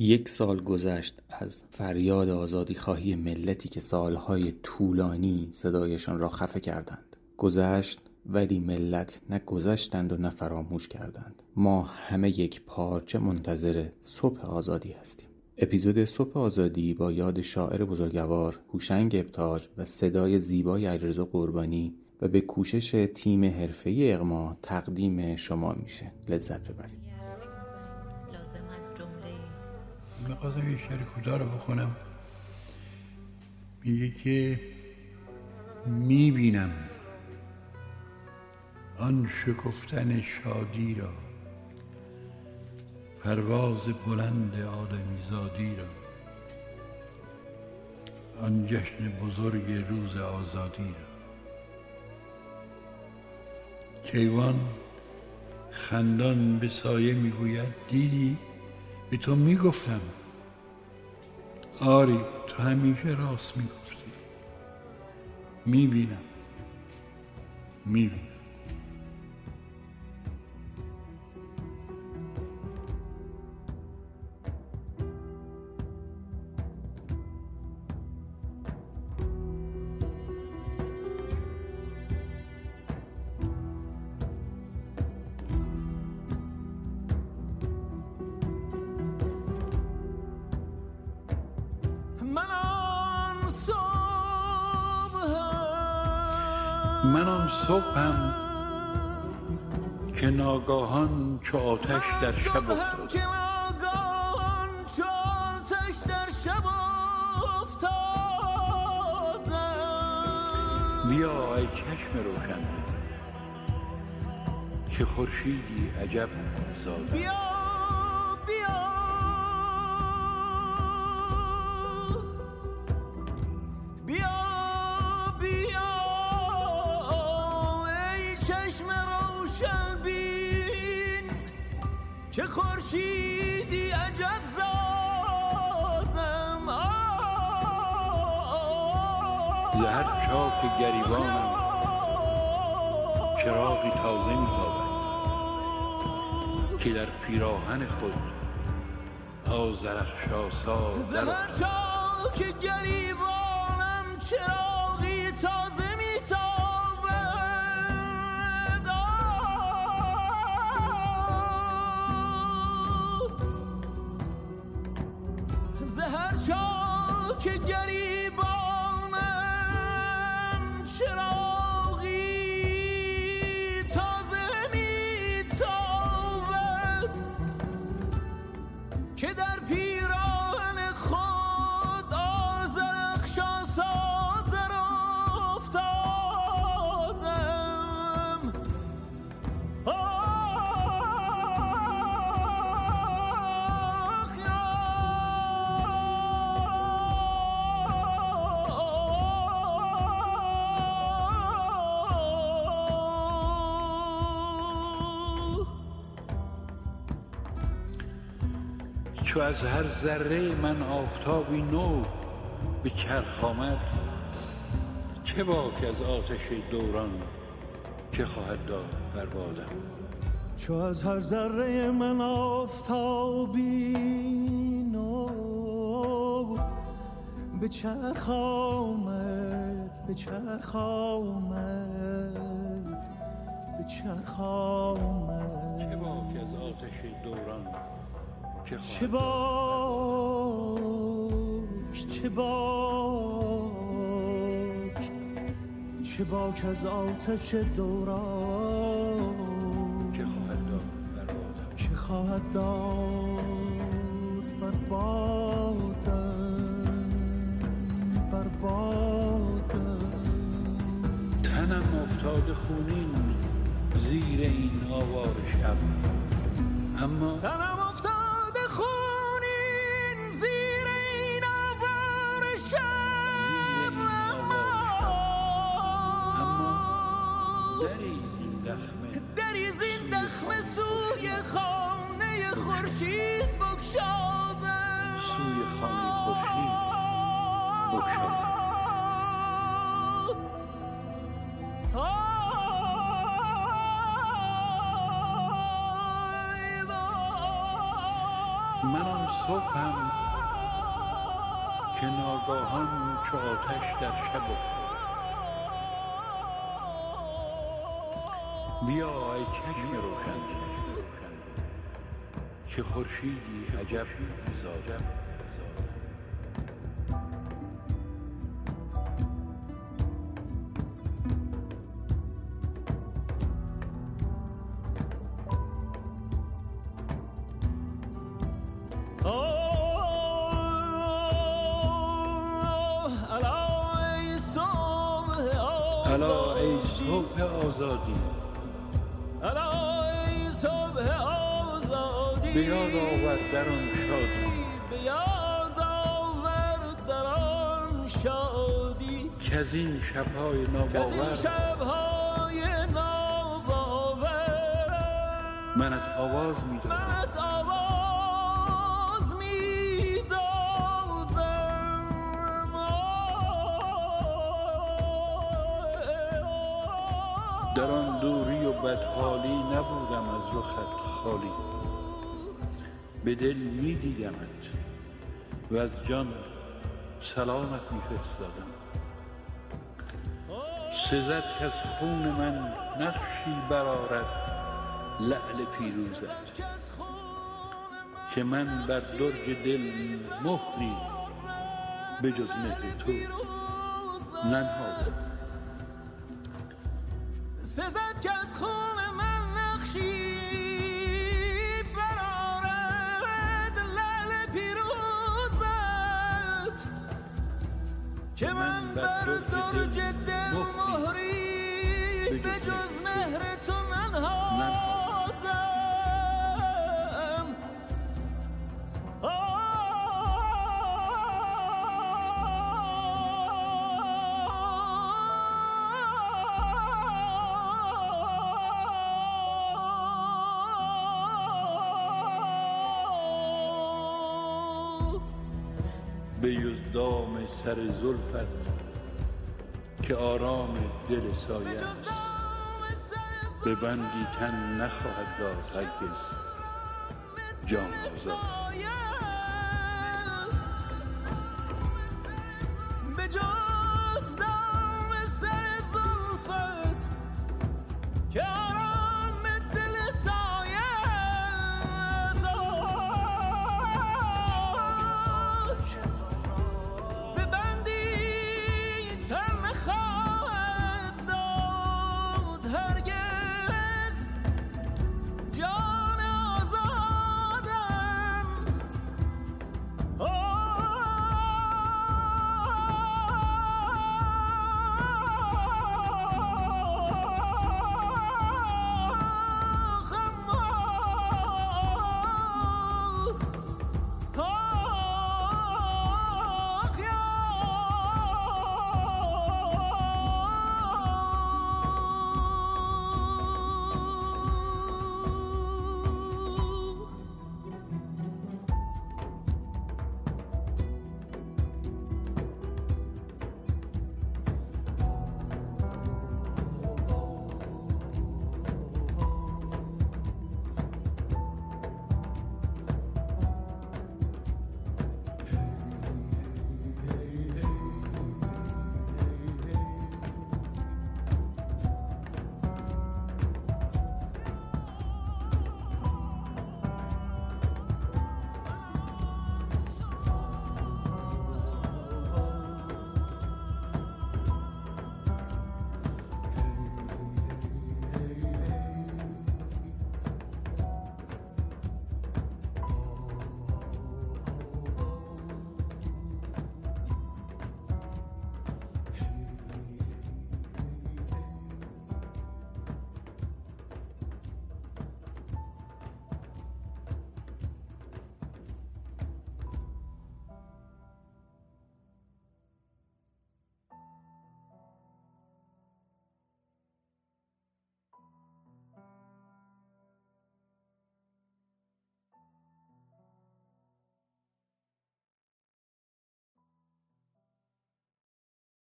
یک سال گذشت از فریاد آزادی خواهی ملتی که سالهای طولانی صدایشان را خفه کردند. گذشت ولی ملت نه گذشتند و نه فراموش کردند. ما همه یک پارچه منتظر صبح آزادی هستیم. اپیزود صبح آزادی با یاد شاعر بزرگوار هوشنگ ابتاج و صدای زیبای علیرضا قربانی و به کوشش تیم حرفه‌ای اقما تقدیم شما میشه. لذت ببرید. می‌خواستم یه شعر خدا رو بخونم. میگه که می‌بینم آن شکفتن شادی را پرواز بلند آدمی زادی را آن جشن بزرگ روز آزادی را. کیوان خندان به سایه می‌گوید دیدی؟ به تو می‌گفتم آری تو همیشه راست می‌گفتی. می‌بینم. می‌بینم. من آن صبحم که ناگاهان چو آتش در شب افتاد. بیا ای چشم روشن که خورشیدی عجب زاده که خورشیدی عجب زادم. زهر چاک گریبانم. چراغی تازه میتابد که در پیراهن خود آزرخشاسا زهر چاک گریبانم. چراغی زهر چاک گریبانم چو از هر ذره من آفتابی نو به چرخ آمد چه باک از آتش دوران که خواهد داد بر بادم؟ چو از هر ذره من آفتابی نو به چرخ آمد به چرخ آمد به چرخ آمد. چه باک از آتش دوران چه باک چه باک چه باک از آتش دوران که خواهد داد بر بادم. که خواهد داد بر بادم بر بادم. تنم افتاده خونین زیر این آوار شب. اما تنم دری زین دخمه دری زین دخم سوی خانه خورشید بگشادم سوی خانه خورشید بگشادم. من آن صبحم که ناگاهان چو آتش در شب افتاد بیا ای چشم روشن که خورشیدی عجب زاده الا ای صبح آزادی به یاد آور در آن شادی. به یاد آور در آن شادی. شبهای که از این ناباور شبهای ناباور منت آواز می‌دادم منت آواز می‌دادم. در آن بدحالی نبودم از رخت خالی. به دل می دیدمت و از جان سلامت می فرستادم سزد که خون من نقشی برارد لعل پیروزت که من بر درج دل مهری به جز مهر تو ننهادم. سزد که خون من نقشی برارد لعل پیروزت که من بر درج دل مهری به جز به یزدام سر زلفت که آرام دل سایه است. به بندی تن نخواهد داد هرگز. جان آزاد.